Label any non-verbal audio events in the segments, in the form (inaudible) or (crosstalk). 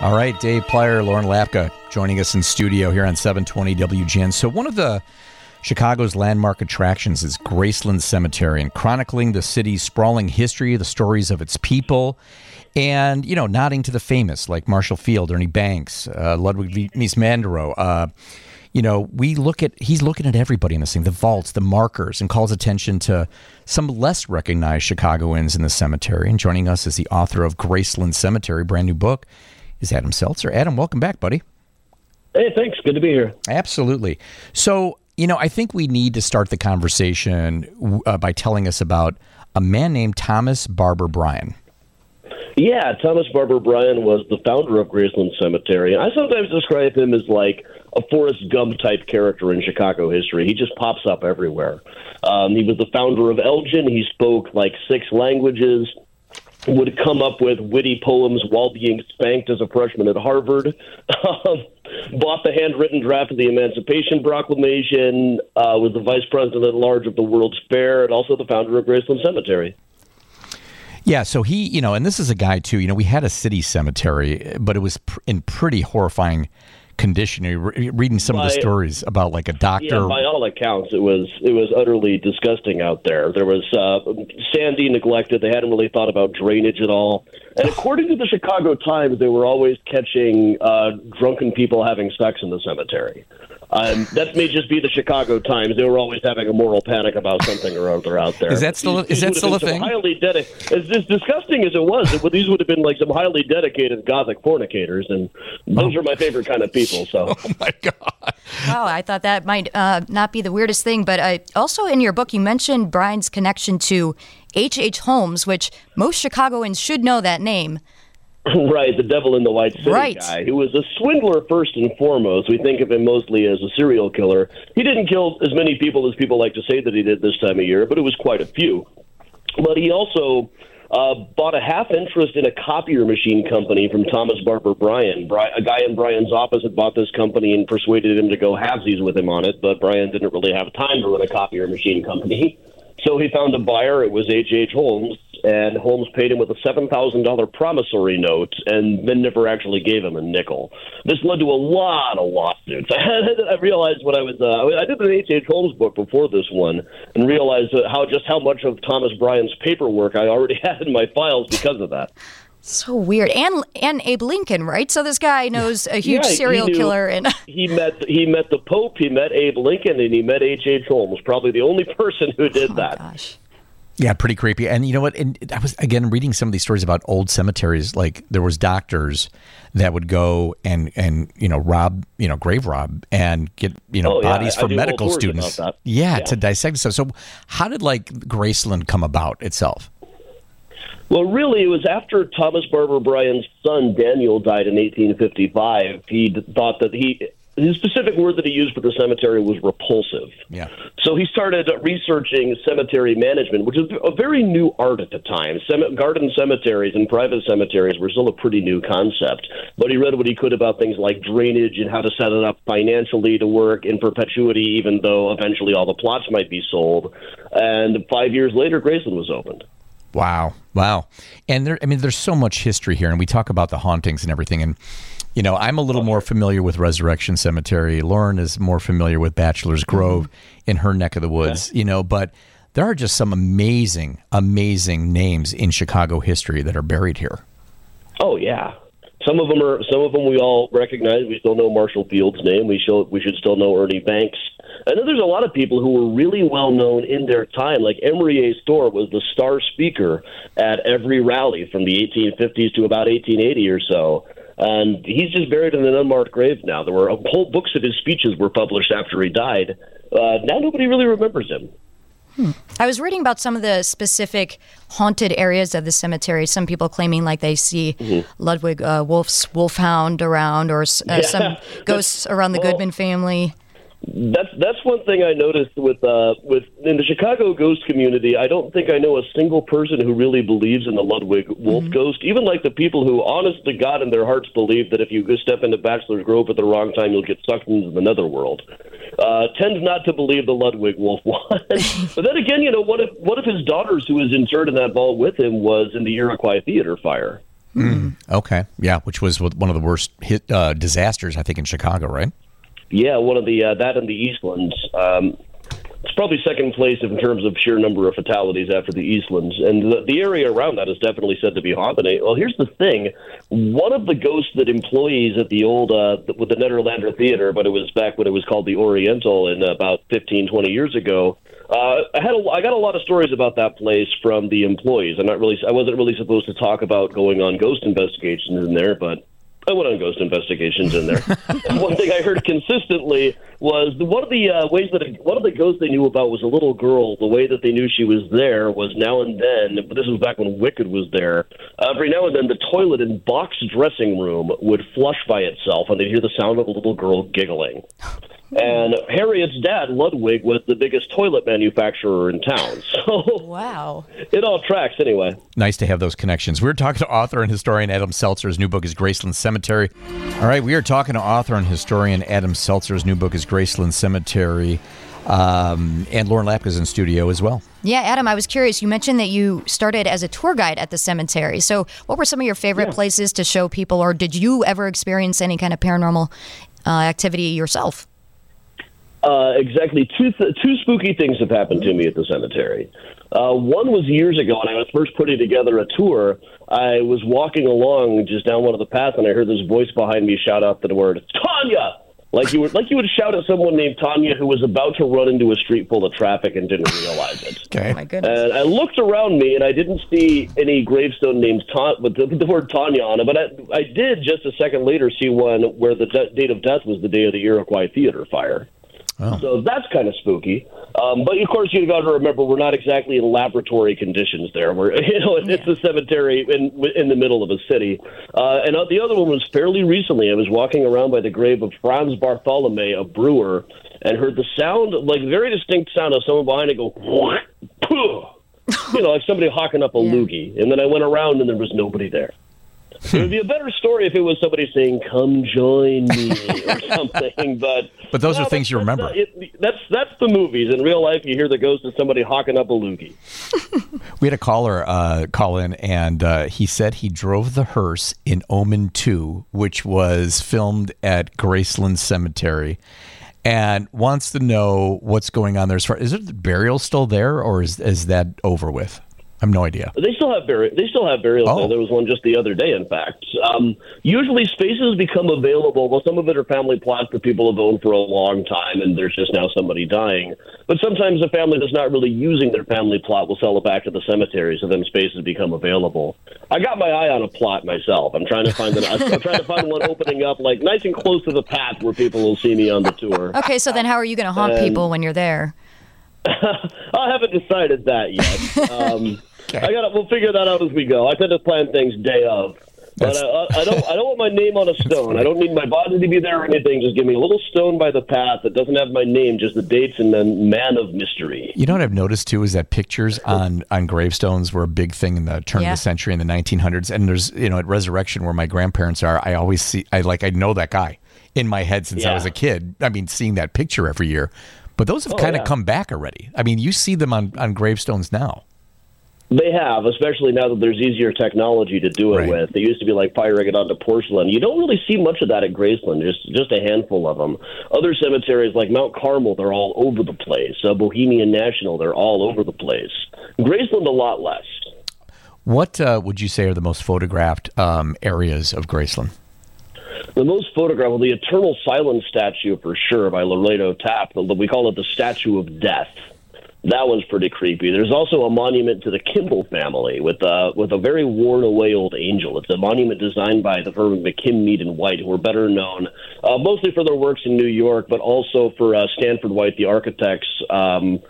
All right, Dave Plier, Lauren Lapka joining us in studio here on 720 WGN. So, one of the Chicago's landmark attractions is Graceland Cemetery and chronicling the city's sprawling history, the stories of its people, and, you know, nodding to the famous like Marshall Field, Ernie Banks, uh, Ludwig Mies. Uh, you know, we look at, he's looking at everybody in this thing, the vaults, the markers, and calls attention to some less recognized Chicagoans in the cemetery. And joining us is the author of Graceland Cemetery, brand new book, is Adam Selzer. Adam, welcome back, buddy. Hey, thanks. Good to be here. Absolutely. So, you know, I think we need to start the conversation uh, by telling us about a man named Thomas Barber Bryan. Yeah, Thomas Barber Bryan was the founder of Graceland Cemetery. I sometimes describe him as like a Forrest Gump type character in Chicago history. He just pops up everywhere. Um, he was the founder of Elgin. He spoke like six languages would come up with witty poems while being spanked as a freshman at Harvard. Um, bought the handwritten draft of the Emancipation Proclamation. Uh, was the vice president at large of the World's Fair, and also the founder of Graceland Cemetery. Yeah, so he, you know, and this is a guy too. You know, we had a city cemetery, but it was pr- in pretty horrifying condition. You're re- reading some by, of the stories about like a doctor. Yeah, by all accounts, it was it was utterly disgusting out there. There was uh, sandy neglected. They hadn't really thought about drainage at all. And (sighs) according to the Chicago Times, they were always catching uh, drunken people having sex in the cemetery. Um, that may just be the Chicago Times. They were always having a moral panic about something or other out there. Is that still these, is that still a thing? Highly dedicated. As, as disgusting as it was, it, these would have been like some highly dedicated Gothic fornicators, and those oh. are my favorite kind of people. So, (laughs) oh my god! Wow, I thought that might uh, not be the weirdest thing, but I, also in your book you mentioned Bryan's connection to H. H. Holmes, which most Chicagoans should know that name. (laughs) Right, the devil in the white city right. guy, who was a swindler first and foremost. We think of him mostly as a serial killer. He didn't kill as many people as people like to say that he did this time of year, but it was quite a few. But he also uh, bought a half interest in a copier machine company from Thomas Barber Bryan. A guy in Bryan's office had bought this company and persuaded him to go halvesies with him on it, but Bryan didn't really have time to run a copier machine company. (laughs) So he found a buyer. It was H. H. Holmes, and Holmes paid him with a seven thousand dollar promissory note, and then never actually gave him a nickel. This led to a lot of lawsuits. (laughs) I, realized when I was uh, I did an H. H. Holmes book before this one, and realized how just how much of Thomas Bryan's paperwork I already (laughs) had in my files because of that. So weird, and and Abe Lincoln, right? So this guy knows a huge yeah, serial knew, killer, and (laughs) he met he met the Pope, he met Abe Lincoln, and he met H. H. Holmes. Probably the only (laughs) person who did oh, that. Gosh. Yeah, pretty creepy. And you know what? And I was again reading some of these stories about old cemeteries. Like there was doctors that would go and and you know rob you know grave rob and get you know oh, bodies yeah. for medical students. Yeah, yeah, to dissect stuff. So how did like Graceland come about itself? Well, really, it was after Thomas Barber Bryan's son Daniel died in 1855. He thought that he his specific word that he used for the cemetery was repulsive. Yeah. So he started researching cemetery management, which is a very new art at the time. Sem- garden cemeteries and private cemeteries were still a pretty new concept. But he read what he could about things like drainage and how to set it up financially to work in perpetuity, even though eventually all the plots might be sold. And five years later, Graceland was opened. Wow. Wow. And there, I mean, there's so much history here, and we talk about the hauntings and everything. And, you know, I'm a little more familiar with Resurrection Cemetery. Lauren is more familiar with Bachelor's mm-hmm. Grove in her neck of the woods, you know, but there are just some amazing, amazing names in Chicago history that are buried here. Oh, yeah. Some of them are. Some of them we all recognize. We still know Marshall Field's name. We should. We should still know Ernie Banks. And then there's a lot of people who were really well known in their time. Like Emery A. Storr was the star speaker at every rally from the 1850s to about 1880 or so. And he's just buried in an unmarked grave now. There were whole books of his speeches were published after he died. Uh, now nobody really remembers him. Hmm. I was reading about some of the specific haunted areas of the cemetery. Some people claiming like they see mm-hmm. Ludwig uh, Wolff's wolfhound around, or uh, yeah. some (laughs) ghosts around the well, Goodman family. That's that's one thing I noticed with uh, with in the Chicago ghost community. I don't think I know a single person who really believes in the Ludwig Wolff mm-hmm. ghost. Even like the people who, honest to God, in their hearts believe that if you go step into Bachelor's Grove at the wrong time, you'll get sucked into the netherworld. Uh, tend not to believe the Ludwig Wolff (laughs) one. but then again, you know, what if what if his daughters, who was interred in that vault with him, was in the Iroquois Theater fire? Mm. Okay, yeah, which was one of the worst hit uh, disasters I think in Chicago, right? Yeah, one of the uh, that and the Eastlands. Um, it's probably second place in terms of sheer number of fatalities after the Eastlands, and the, the area around that is definitely said to be haunted. Well, here's the thing: one of the ghosts that employees at the old uh, with the Nederlander Theater, but it was back when it was called the Oriental, in about 15, 20 years ago. Uh, I had a, I got a lot of stories about that place from the employees. I'm not really I wasn't really supposed to talk about going on ghost investigations in there, but I went on ghost investigations in there. (laughs) one thing I heard consistently was one of the uh, ways that a, one of the ghosts they knew about was a little girl. The way that they knew she was there was now and then, but this was back when Wicked was there. Uh, every now and then, the toilet in Box dressing room would flush by itself, and they'd hear the sound of a little girl giggling. And Harriet's dad, Ludwig, was the biggest toilet manufacturer in town. (laughs) So wow, it all tracks anyway. Nice to have those connections. We are talking to author and historian Adam Selzer. His new book is Graceland Cemetery. All right, we are talking to author and historian Adam Selzer. His new book is Graceland Cemetery. Um, and Lauren Lapka is in studio as well. Yeah, Adam, I was curious. You mentioned that you started as a tour guide at the cemetery. So, what were some of your favorite yeah. places to show people, or did you ever experience any kind of paranormal uh, activity yourself? Uh, exactly. Two th- two spooky things have happened to me at the cemetery. Uh, one was years ago when I was first putting together a tour. I was walking along just down one of the paths, and I heard this voice behind me shout out the word Tanya, like you would like you would shout at someone named Tanya who was about to run into a street full of traffic and didn't realize it. (laughs) Okay. Oh my goodness. And I looked around me, and I didn't see any gravestone named Ta- with the, the word Tanya on it, but I, I did just a second later see one where the de- date of death was the day of the Iroquois Theater fire. Oh. So that's kind of spooky. Um, but of course, you've got to remember we're not exactly in laboratory conditions there. We're (laughs) you know it's a cemetery in in the middle of a city. Uh, and the other one was fairly recently. I was walking around by the grave of Franz Bartholome, a brewer, and heard the sound like very distinct sound of someone behind it go. (laughs) you know, like somebody hawking up a yeah. loogie. And then I went around and there was nobody there. It would be a better story if it was somebody saying "Come join me" (laughs) or something. But but those no, are things you remember. Not, it, that's that's the movies. In real life, you hear the ghost of somebody hawking up a loogie. (laughs) we had a caller uh, call in, and uh, he said he drove the hearse in Omen Two, which was filmed at Graceland Cemetery, and wants to know what's going on there. As far is it the burial still there, or is is that over with? I have no idea. They still have burial. They still have burials. Oh. There was one just the other day, in fact. Um, usually, spaces become available. Well, some of it are family plots that people have owned for a long time, and there's just now somebody dying. But sometimes a family that's not really using their family plot will sell it back to the cemetery, so then spaces become available. I got my eye on a plot myself. I'm trying to find an, I'm trying to find one opening up like nice and close to the path where people will see me on the tour. Okay, so then how are you going to haunt and, people when you're there? (laughs) I haven't decided that yet. (laughs) Um, okay. I got. We'll figure that out as we go. I tend to plan things day of. But uh, I, I, don't. I don't want my name on a stone. I don't need my body to be there or anything. Just give me a little stone by the path that doesn't have my name, just the dates and then man of mystery. You know what I've noticed too is that pictures on on gravestones were a big thing in the turn yeah. of the century in the 1900s. And there's you know at Resurrection where my grandparents are, I always see. I like I know that guy in my head since yeah. I was a kid. I mean, seeing that picture every year. But those have oh, kind of yeah. come back already. I mean, you see them on, on gravestones now. They have, especially now that there's easier technology to do it right. with. They used to be like firing it onto porcelain. You don't really see much of that at Graceland, just just a handful of them. Other cemeteries like Mount Carmel, they're all over the place. Uh, Bohemian National, they're all over the place. Graceland, a lot less. What uh, would you say are the most photographed um, areas of Graceland? The most photographed, well, the Eternal Silence statue for sure by Lorado Taft. We call it the Statue of Death. That one's pretty creepy. There's also a monument to the Kimball family with a with a very worn away old angel. It's a monument designed by the firm of McKim, Mead and White, who are better known uh, mostly for their works in New York, but also for uh, Stanford White, the architect's um,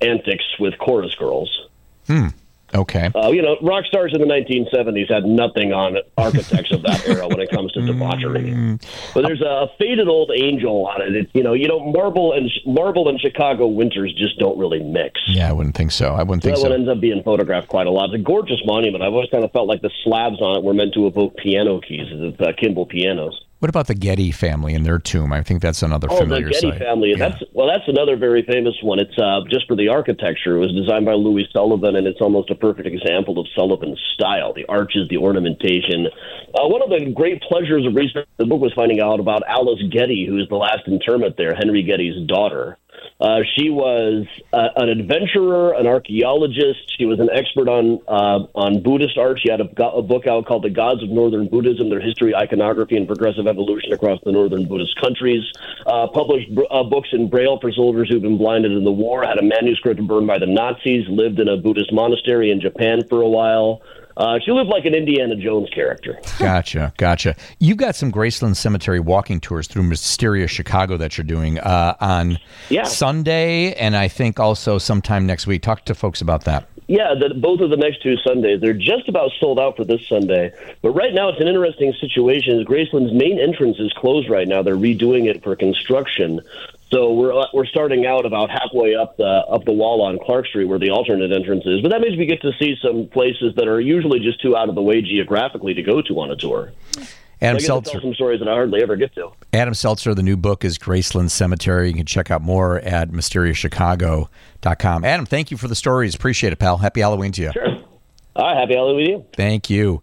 antics with chorus girls. Hmm. Okay. Uh, you know, rock stars in the 1970s had nothing on architects of that era when it comes to debauchery. Mm. But there's a faded old angel on it. It's, you know, you know, marble and marble and Chicago winters just don't really mix. Yeah, I wouldn't think so. I wouldn't so think that so. one ends up being photographed quite a lot. It's a gorgeous monument. I've always kind of felt like the slabs on it were meant to evoke piano keys, the uh, Kimball pianos. What about the Getty family and their tomb? I think that's another oh, familiar the Getty site. family. Yeah. That's well, that's another very famous one. It's uh, just for the architecture. It was designed by Louis Sullivan, and it's almost a perfect example of Sullivan's style. The arches, the ornamentation. Uh, one of the great pleasures of research the book was finding out about Alice Getty, who is the last interment there, Henry Getty's daughter. Uh, she was uh, an adventurer, an archaeologist. She was an expert on uh, on Buddhist art. She had a, a, book out called "The Gods of Northern Buddhism: Their History, Iconography, and Progressive Evolution Across the Northern Buddhist Countries." Uh, published uh, books in Braille for soldiers who've been blinded in the war. Had a manuscript burned by the Nazis. Lived in a Buddhist monastery in Japan for a while. Uh, she lived like an Indiana Jones character. (laughs) Gotcha, gotcha. You've got some Graceland Cemetery walking tours through mysterious Chicago that you're doing uh, on yeah. Sunday, and I think also sometime next week. Talk to folks about that. Yeah, the, both of the next two Sundays. They're just about sold out for this Sunday. But right now, it's an interesting situation. Graceland's main entrance is closed right now. They're redoing it for construction. So we're uh, we're starting out about halfway up the up the wall on Clark Street where the alternate entrance is. But that means we get to see some places that are usually just too out of the way geographically to go to on a tour. Adam Selzer. Some stories that I hardly ever get to. Adam Selzer, the new book is Graceland Cemetery. You can check out more at mysteriouschicago.com. Adam, thank you for the stories. Appreciate it, pal. Happy Halloween to you. Sure. All right. Happy Halloween to you. Thank you.